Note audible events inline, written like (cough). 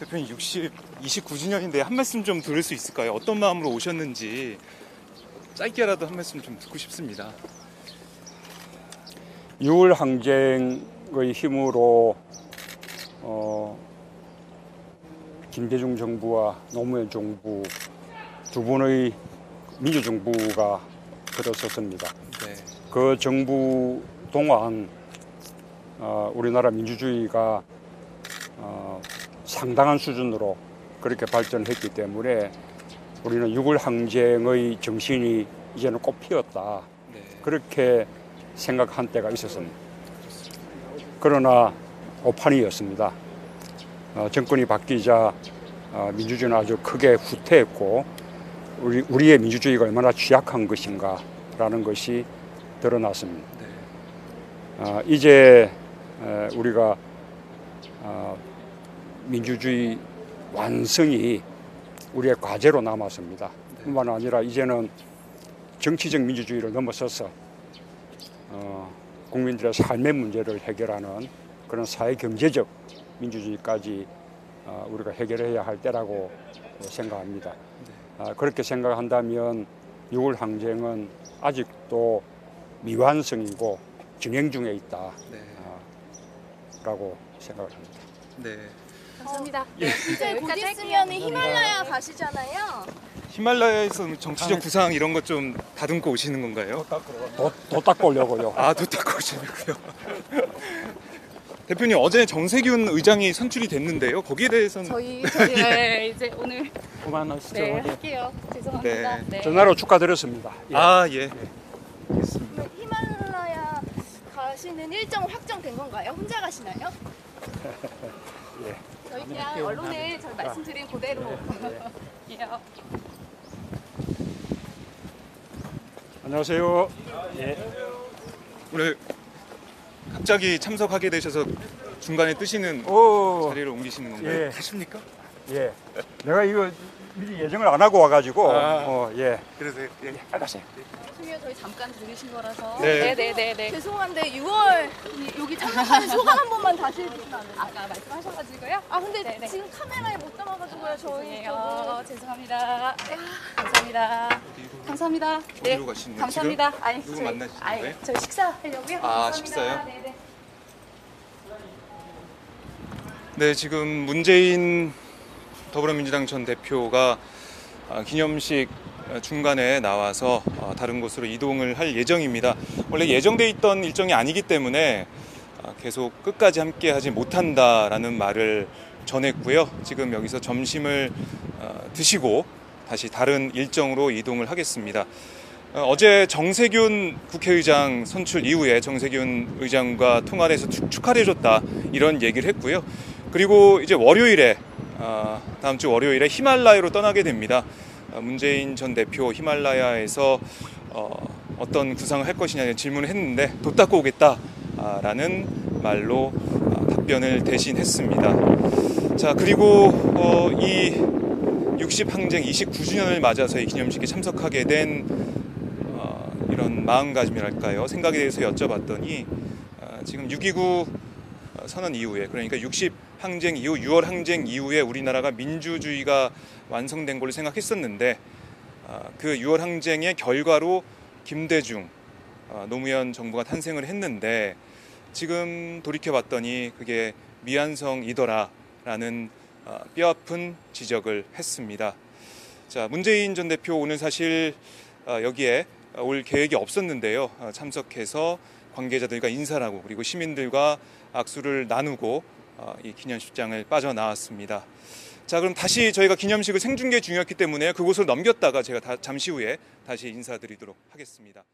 대표님 60, 29주년인데 한 말씀 좀 들을 수 있을까요? 어떤 마음으로 오셨는지 짧게라도 한 말씀 좀 듣고 싶습니다. 6월 항쟁의 힘으로 어, 김대중 정부와 노무현 정부 두 분의 민주정부가 들어섰습니다. 네. 그 정부 동안 어, 우리나라 민주주의가 어, 상당한 수준으로 그렇게 발전했기 때문에 우리는 6월 항쟁의 정신이 이제는 꽃 피었다. 네. 그렇게 생각한 때가 있었습니다. 그러나 오판이었습니다. 어, 정권이 바뀌자 어, 민주주의는 아주 크게 후퇴했고 우리, 우리의 민주주의가 얼마나 취약한 것인가라는 것이 드러났습니다. 네. 어, 이제 에, 우리가 어, 민주주의 완성이 우리의 과제로 남았습니다. 뿐만 아니라 이제는 정치적 민주주의를 넘어서서 어, 국민들의 삶의 문제를 해결하는 그런 사회 경제적 민주주의까지 어, 우리가 해결해야 할 때라고 생각합니다. 아, 그렇게 생각한다면 6월 항쟁은 아직도 미완성이고 진행 중에 있다 라고 네. 생각을 합니다. 네. 감사합니다. 예. 이제 곧 있으면 히말라야 가시잖아요. 히말라야에서 정치적 구상 이런 것 좀 다듬고 오시는 건가요? 도, 도 닦고 오려고요. 아, 도 닦고 오시려고요. 대표님 어제 정세균 의장이 선출이 됐는데요. 거기에 대해서는 저희 저희 (laughs) 네, 이제 오늘 그만하시죠. 네 할게요. 죄송합니다. 네. 네. 전화로 축하드렸습니다. 예. 아 예. 히말라야 가시는 일정 확정된 건가요? 혼자 가시나요? (laughs) 예. 저희 그냥 언론에 저 말씀드린 그대로. 예. (laughs) 안녕하세요. 오늘 갑자기 참석하게 되셔서 중간에 뜨시는 오, 자리를 옮기시는 건가요? 예. 하십니까? 예. 내가 이거 미리 예정을 안 하고 와가지고, 아. 어, 예. 그러세요? 예. 알았어요. 죄송해요. 저희 잠깐 들으신 거라서. 네. 네네네. 죄송한데 6월 여기 참석하는 소감 한 번만 다시 해주시면 안 돼요? 아까 말씀하셔가지고요. 아 근데 네, 지금 카메라에 못 담아가지고요. 저희 어, 죄송합니다. 네, 감사합니다. 아. 감사합니다. 어디로 가시는 거예요? 감사합니다. 아니, 누구 저희- 만나시는 아니, 거예요? 저희 식사하려고요. 아, 감사합니다. 식사요? 네네. 네, 지금 문재인 더불어민주당 전 대표가 아, 기념식 중간에 나와서 어, 다른 곳으로 이동을 할 예정입니다. 원래 예정돼 있던 일정이 아니기 때문에 아, 계속 끝까지 함께 하지 못한다라는 말을 전했고요. 지금 여기서 점심을 어, 드시고 다시 다른 일정으로 이동을 하겠습니다. 어, 어제 정세균 국회의장 선출 이후에 정세균 의장과 통화를 해서 축- 축하를 해줬다 이런 얘기를 했고요. 그리고 이제 월요일에 아, 다음 주 월요일에 히말라야로 떠나게 됩니다. 아, 문재인 전 대표 히말라야에서 어, 어떤 구상을 할 것이냐 질문을 했는데 도 닦고 오겠다라는 말로 아, 답변을 대신했습니다. 자 그리고 어, 이 60항쟁 29주년을 맞아서 이 기념식에 참석하게 된 어, 이런 마음가짐이랄까요 생각에 대해서 여쭤봤더니 어, 지금 6.29 선언 이후에 그러니까 60 항쟁 이후 6월 항쟁 이후에 우리나라가 민주주의가 완성된 걸로 생각했었는데 아, 그 6월 항쟁의 결과로 김대중 아, 노무현 정부가 탄생을 했는데 지금 돌이켜 봤더니 그게 미완성이더라라는 아, 뼈아픈 지적을 했습니다. 자 문재인 전 대표 오늘 사실 아, 여기에 올 계획이 없었는데요. 아, 참석해서 관계자들과 인사를 하고 그리고 시민들과 악수를 나누고 어, 이 기념식장을 빠져나왔습니다. 자 그럼 다시 저희가 기념식을 생중계 중이었기 때문에 그곳을 넘겼다가 제가 다- 잠시 후에 다시 인사드리도록 하겠습니다.